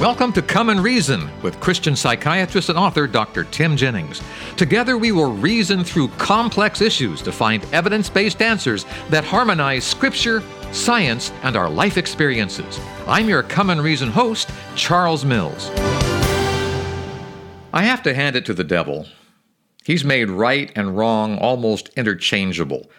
Welcome to Come and Reason with Christian psychiatrist and author Dr. Tim Jennings. Together, we will reason through complex issues to find evidence based answers that harmonize Scripture, science, and our life experiences. I'm your Come and Reason host, Charles Mills. I have to hand it to the devil. He's made right and wrong almost interchangeable.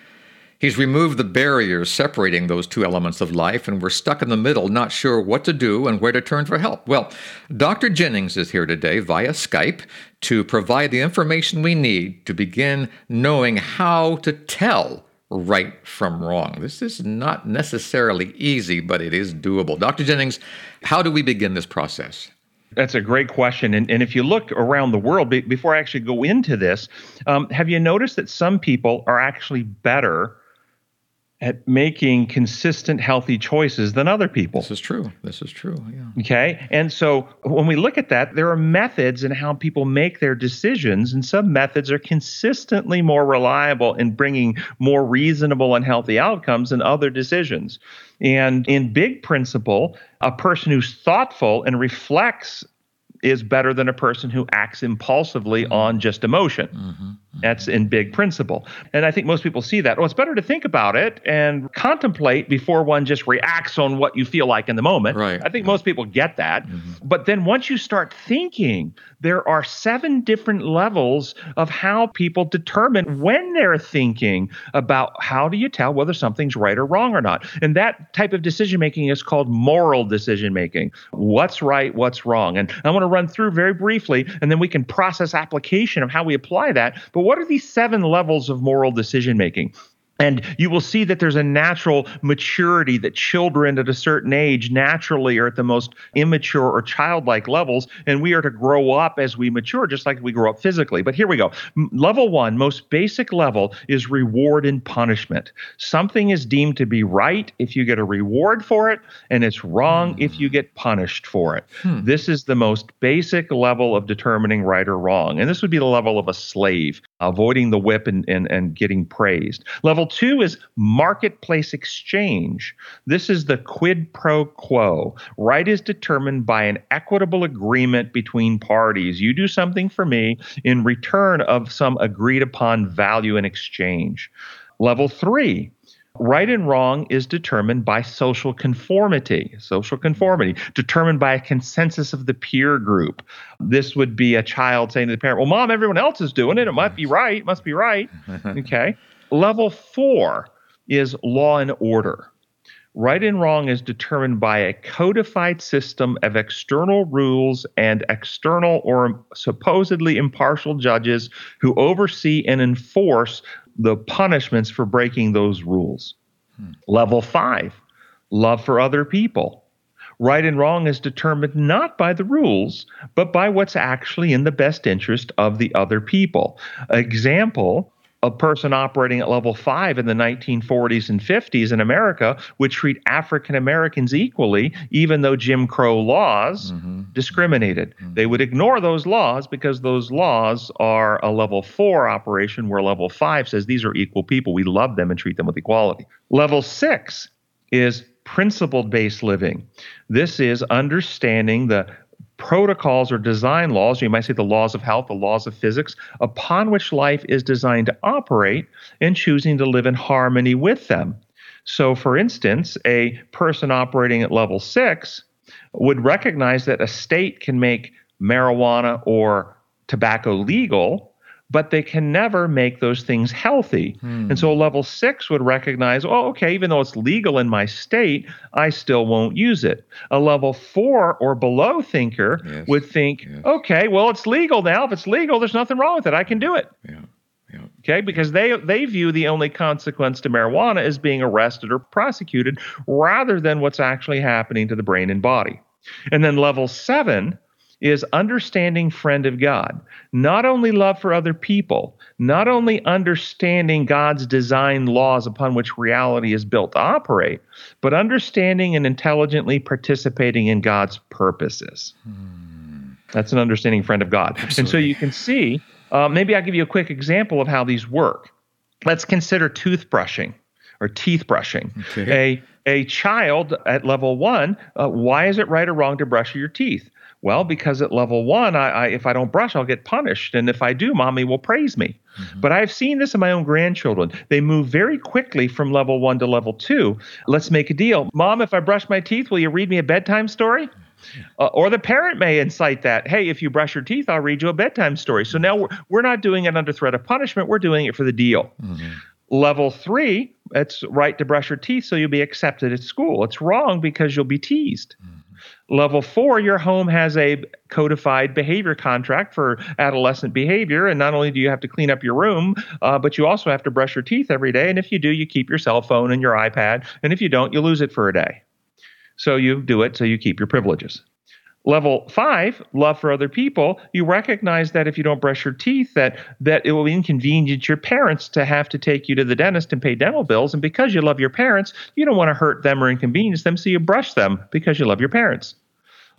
He's removed the barriers separating those two elements of life, and we're stuck in the middle, not sure what to do and where to turn for help. Well, Dr. Jennings is here today via Skype to provide the information we need to begin knowing how to tell right from wrong. This is not necessarily easy, but it is doable. Dr. Jennings, how do we begin this process? That's a great question. And, and if you look around the world, be, before I actually go into this, um, have you noticed that some people are actually better at making consistent healthy choices than other people. This is true. This is true. Yeah. Okay. And so when we look at that, there are methods in how people make their decisions, and some methods are consistently more reliable in bringing more reasonable and healthy outcomes than other decisions. And in big principle, a person who's thoughtful and reflects is better than a person who acts impulsively mm-hmm. on just emotion. Mm-hmm. That's in big principle. And I think most people see that. Well, it's better to think about it and contemplate before one just reacts on what you feel like in the moment. Right. I think most people get that. Mm-hmm. But then once you start thinking, there are seven different levels of how people determine when they're thinking about how do you tell whether something's right or wrong or not. And that type of decision making is called moral decision making. What's right, what's wrong. And I want to run through very briefly, and then we can process application of how we apply that. But what are these seven levels of moral decision making? And you will see that there's a natural maturity that children at a certain age naturally are at the most immature or childlike levels. And we are to grow up as we mature, just like we grow up physically. But here we go. Level one, most basic level, is reward and punishment. Something is deemed to be right if you get a reward for it, and it's wrong hmm. if you get punished for it. Hmm. This is the most basic level of determining right or wrong. And this would be the level of a slave, avoiding the whip and, and, and getting praised. Level two is marketplace exchange. This is the quid pro quo. Right is determined by an equitable agreement between parties. You do something for me in return of some agreed upon value in exchange. Level three, Right and wrong is determined by social conformity, social conformity, determined by a consensus of the peer group. This would be a child saying to the parent, Well, mom, everyone else is doing it. It must be right. It must be right. Okay. Level four is law and order. Right and wrong is determined by a codified system of external rules and external or supposedly impartial judges who oversee and enforce the punishments for breaking those rules. Hmm. Level five, love for other people. Right and wrong is determined not by the rules, but by what's actually in the best interest of the other people. Example a person operating at level five in the 1940s and 50s in America would treat African Americans equally, even though Jim Crow laws mm-hmm. discriminated. Mm-hmm. They would ignore those laws because those laws are a level four operation, where level five says these are equal people. We love them and treat them with equality. Level six is principle based living. This is understanding the protocols or design laws, you might say the laws of health, the laws of physics, upon which life is designed to operate and choosing to live in harmony with them. So, for instance, a person operating at level six would recognize that a state can make marijuana or tobacco legal but they can never make those things healthy. Hmm. And so level six would recognize, oh, okay, even though it's legal in my state, I still won't use it. A level four or below thinker yes. would think, yes. okay, well, it's legal now. If it's legal, there's nothing wrong with it. I can do it. Yeah. Yeah. Okay, because they they view the only consequence to marijuana as being arrested or prosecuted rather than what's actually happening to the brain and body. And then level seven is understanding friend of God. Not only love for other people, not only understanding God's design laws upon which reality is built to operate, but understanding and intelligently participating in God's purposes. Hmm. That's an understanding friend of God. Absolutely. And so you can see, uh, maybe I'll give you a quick example of how these work. Let's consider toothbrushing or teeth brushing. Okay. A A child at level one, uh, why is it right or wrong to brush your teeth? Well, because at level one, I, I, if I don't brush, I'll get punished. And if I do, mommy will praise me. Mm-hmm. But I've seen this in my own grandchildren. They move very quickly from level one to level two. Let's make a deal. Mom, if I brush my teeth, will you read me a bedtime story? Uh, or the parent may incite that, hey, if you brush your teeth, I'll read you a bedtime story. So now we're, we're not doing it under threat of punishment, we're doing it for the deal. Mm-hmm. Level three, it's right to brush your teeth so you'll be accepted at school. It's wrong because you'll be teased. Mm-hmm. Level four, your home has a codified behavior contract for adolescent behavior. And not only do you have to clean up your room, uh, but you also have to brush your teeth every day. And if you do, you keep your cell phone and your iPad. And if you don't, you lose it for a day. So you do it so you keep your privileges. Level five, love for other people. You recognize that if you don't brush your teeth, that that it will inconvenience your parents to have to take you to the dentist and pay dental bills. And because you love your parents, you don't want to hurt them or inconvenience them, so you brush them because you love your parents.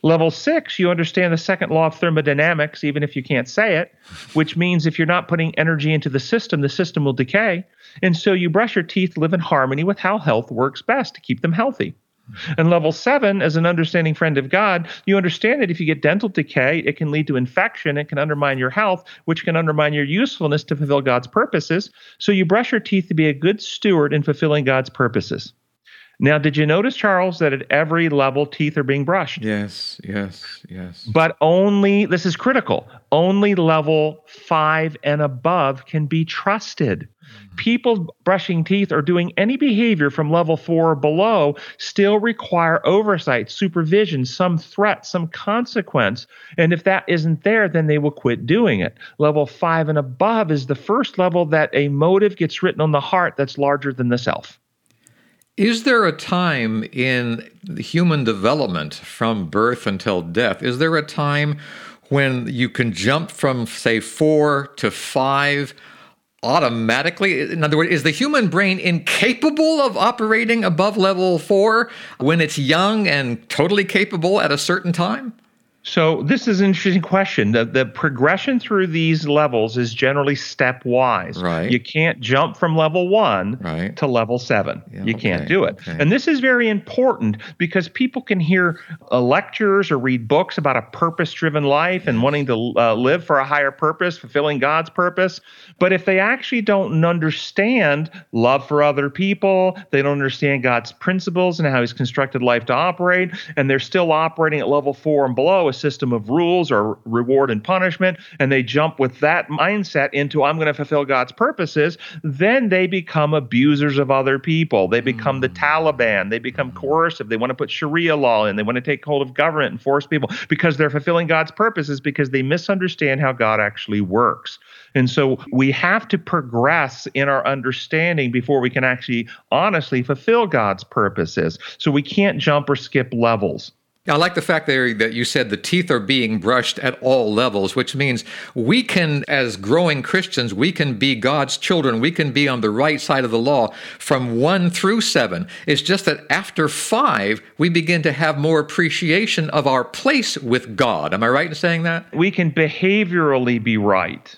Level six, you understand the second law of thermodynamics, even if you can't say it, which means if you're not putting energy into the system, the system will decay. And so you brush your teeth, live in harmony with how health works best to keep them healthy. And level seven, as an understanding friend of God, you understand that if you get dental decay, it can lead to infection. It can undermine your health, which can undermine your usefulness to fulfill God's purposes. So you brush your teeth to be a good steward in fulfilling God's purposes. Now, did you notice, Charles, that at every level teeth are being brushed? Yes, yes, yes. But only, this is critical, only level five and above can be trusted. Mm-hmm. People brushing teeth or doing any behavior from level four or below still require oversight, supervision, some threat, some consequence. And if that isn't there, then they will quit doing it. Level five and above is the first level that a motive gets written on the heart that's larger than the self. Is there a time in human development from birth until death? Is there a time when you can jump from, say, four to five automatically? In other words, is the human brain incapable of operating above level four when it's young and totally capable at a certain time? So this is an interesting question. The, the progression through these levels is generally stepwise. Right. You can't jump from level one right. to level seven. Yeah, you okay, can't do it. okay. And this is very important because people can hear uh, lectures or read books about a purpose-driven life and wanting to uh, live for a higher purpose, fulfilling God's purpose. But if they actually don't understand love for other people, they don't understand God's principles and how He's constructed life to operate, and they're still operating at level four and below a system of rules or reward and punishment, and they jump with that mindset into I'm going to fulfill God's purposes, then they become abusers of other people. They become the hmm. Taliban. They become hmm. coercive. They want to put Sharia law in. They want to take hold of government and force people because they're fulfilling God's purposes because they misunderstand how God actually works. And so we have to progress in our understanding before we can actually honestly fulfill God's purposes. So we can't jump or skip levels. I like the fact there that you said the teeth are being brushed at all levels, which means we can, as growing Christians, we can be God's children. We can be on the right side of the law from one through seven. It's just that after five, we begin to have more appreciation of our place with God. Am I right in saying that? We can behaviorally be right.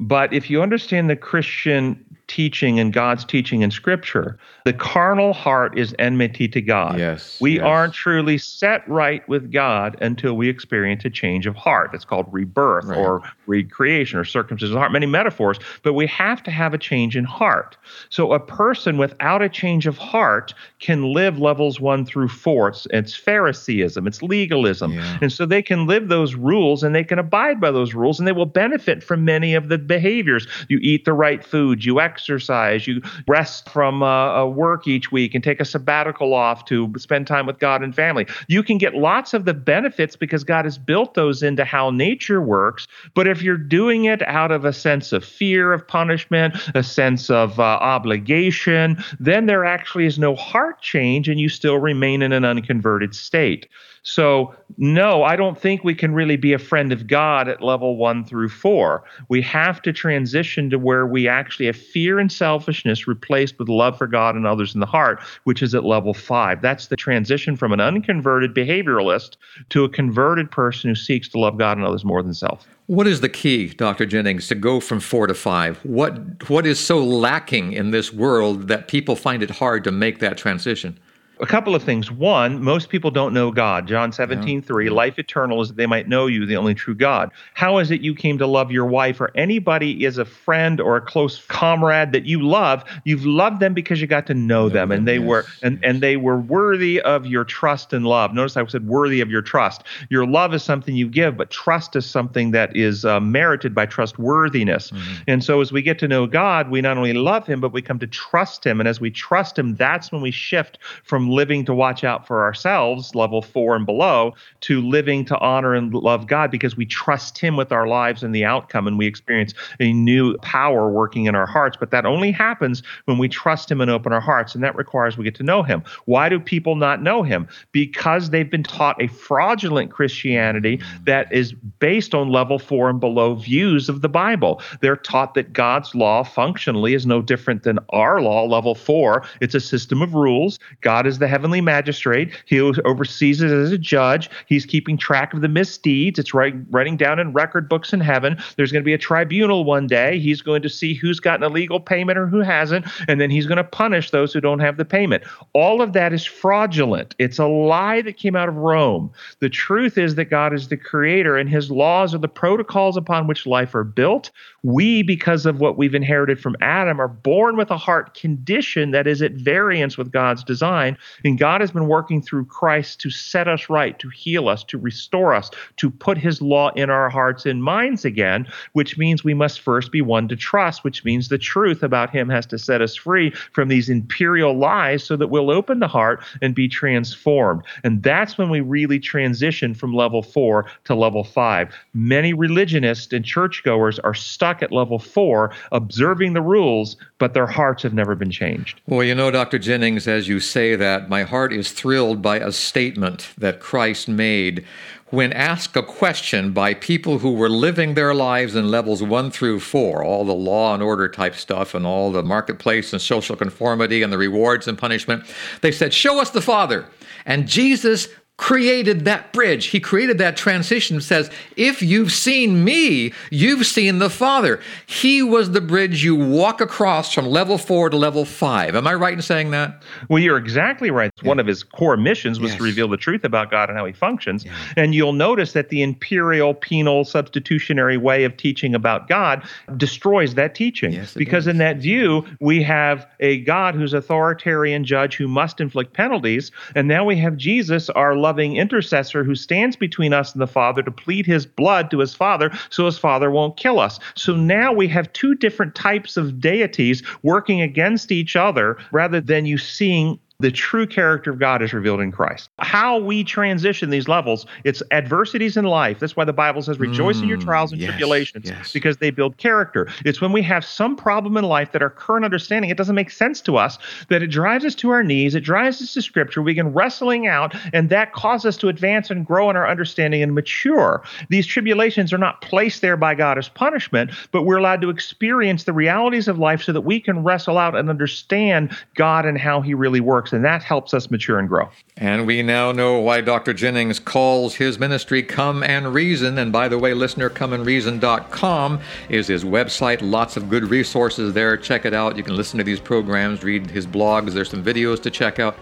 But if you understand the Christian teaching and God's teaching in Scripture, the carnal heart is enmity to God. Yes. We yes. aren't truly set right with God until we experience a change of heart. It's called rebirth Right. or recreation or circumcision of heart, many metaphors, but we have to have a change in heart. So a person without a change of heart can live levels one through four. It's, it's Phariseeism, it's legalism. Yeah. And so they can live those rules and they can abide by those rules and they will benefit from many of the behaviors. You eat the right food, you exercise, you rest from uh, uh, work each week and take a sabbatical off to spend time with God and family. You can get lots of the benefits because God has built those into how nature works. But if you're doing it out of a sense of fear of punishment, a sense of uh, obligation, then there actually is no heart change and you still remain in an unconverted state. So, no, I don't think we can really be a friend of God at level one through four. We have to transition to where we actually have fear and selfishness replaced with love for God and others in the heart, which is at level five. That's the transition from an unconverted behavioralist to a converted person who seeks to love God and others more than self. What is the key, Dr. Jennings, to go from four to five? What what is so lacking in this world that people find it hard to make that transition? A couple of things. One, most people don't know God. John 17, yeah. 3, life eternal is that they might know you, the only true God. How is it you came to love your wife or anybody is a friend or a close comrade that you love? You've loved them because you got to know, know them, them, and they yes, were and, and they were worthy of your trust and love. Notice I said worthy of your trust. Your love is something you give, but trust is something that is uh, merited by trustworthiness. Mm-hmm. And so as we get to know God, we not only love him, but we come to trust him. And as we trust him, that's when we shift from living to watch out for ourselves, level four and below, to living to honor and love God because we trust Him with our lives and the outcome, and we experience a new power working in our hearts. But that only happens when we trust Him and open our hearts, and that requires we get to know Him. Why do people not know Him? Because they've been taught a fraudulent Christianity that is based on level four and below views of the Bible. They're taught that God's law functionally is no different than our law, level four. It's a system of rules. God is is the heavenly magistrate. He oversees it as a judge. He's keeping track of the misdeeds. It's writing, writing down in record books in heaven. There's going to be a tribunal one day. He's going to see who's gotten a legal payment or who hasn't, and then he's going to punish those who don't have the payment. All of that is fraudulent. It's a lie that came out of Rome. The truth is that God is the creator, and his laws are the protocols upon which life are built. We, because of what we've inherited from Adam, are born with a heart condition that is at variance with God's design. And God has been working through Christ to set us right, to heal us, to restore us, to put his law in our hearts and minds again, which means we must first be one to trust, which means the truth about him has to set us free from these imperial lies so that we'll open the heart and be transformed. And that's when we really transition from level four to level five. Many religionists and churchgoers are stuck at level four, observing the rules, but their hearts have never been changed. Well, you know, Dr. Jennings, as you say that, that, my heart is thrilled by a statement that Christ made when asked a question by people who were living their lives in levels one through four, all the law and order type stuff and all the marketplace and social conformity and the rewards and punishment. They said, Show us the Father. And Jesus created that bridge. He created that transition. Says, if you've seen me, you've seen the Father. He was the bridge you walk across from level four to level five. Am I right in saying that? Well, you're exactly right. Yeah. One of his core missions was yes. to reveal the truth about God and how he functions. Yeah. And you'll notice that the imperial, penal, substitutionary way of teaching about God destroys that teaching. Yes, because does. in that view, we have a God who's authoritarian judge who must inflict penalties. And now we have Jesus, our loving intercessor who stands between us and the Father to plead his blood to his Father so his Father won't kill us. So now we have two different types of deities working against each other rather than you seeing the true character of God is revealed in Christ. How we transition these levels, it's adversities in life. That's why the Bible says, rejoice mm, in your mm, trials and yes, tribulations, yes. because they build character. It's when we have some problem in life that our current understanding, it doesn't make sense to us, that it drives us to our knees, it drives us to scripture, we can wrestling out, and that causes us to advance and grow in our understanding and mature. These tribulations are not placed there by God as punishment, but we're allowed to experience the realities of life so that we can wrestle out and understand God and how he really works works, and that helps us mature and grow. And we now know why Dr. Jennings calls his ministry Come and Reason. And by the way, listener, comeandreason.com is his website. Lots of good resources there. Check it out. You can listen to these programs, read his blogs. There's some videos to check out.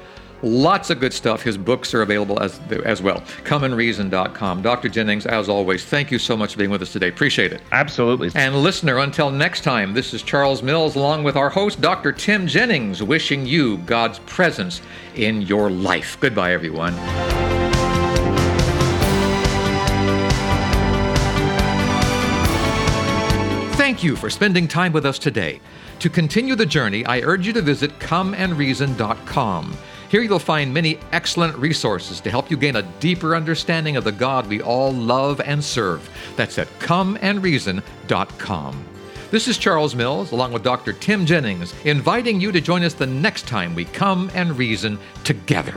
Lots of good stuff. His books are available as, as well. ComeandReason.com. Dr. Jennings, as always, thank you so much for being with us today. Appreciate it. Absolutely. And listener, until next time, this is Charles Mills along with our host, Dr. Tim Jennings, wishing you God's presence in your life. Goodbye, everyone. Thank you for spending time with us today. To continue the journey, I urge you to visit comeandreason.com. Here you'll find many excellent resources to help you gain a deeper understanding of the God we all love and serve. That's at comeandreason.com. This is Charles Mills, along with Dr. Tim Jennings, inviting you to join us the next time we come and reason together.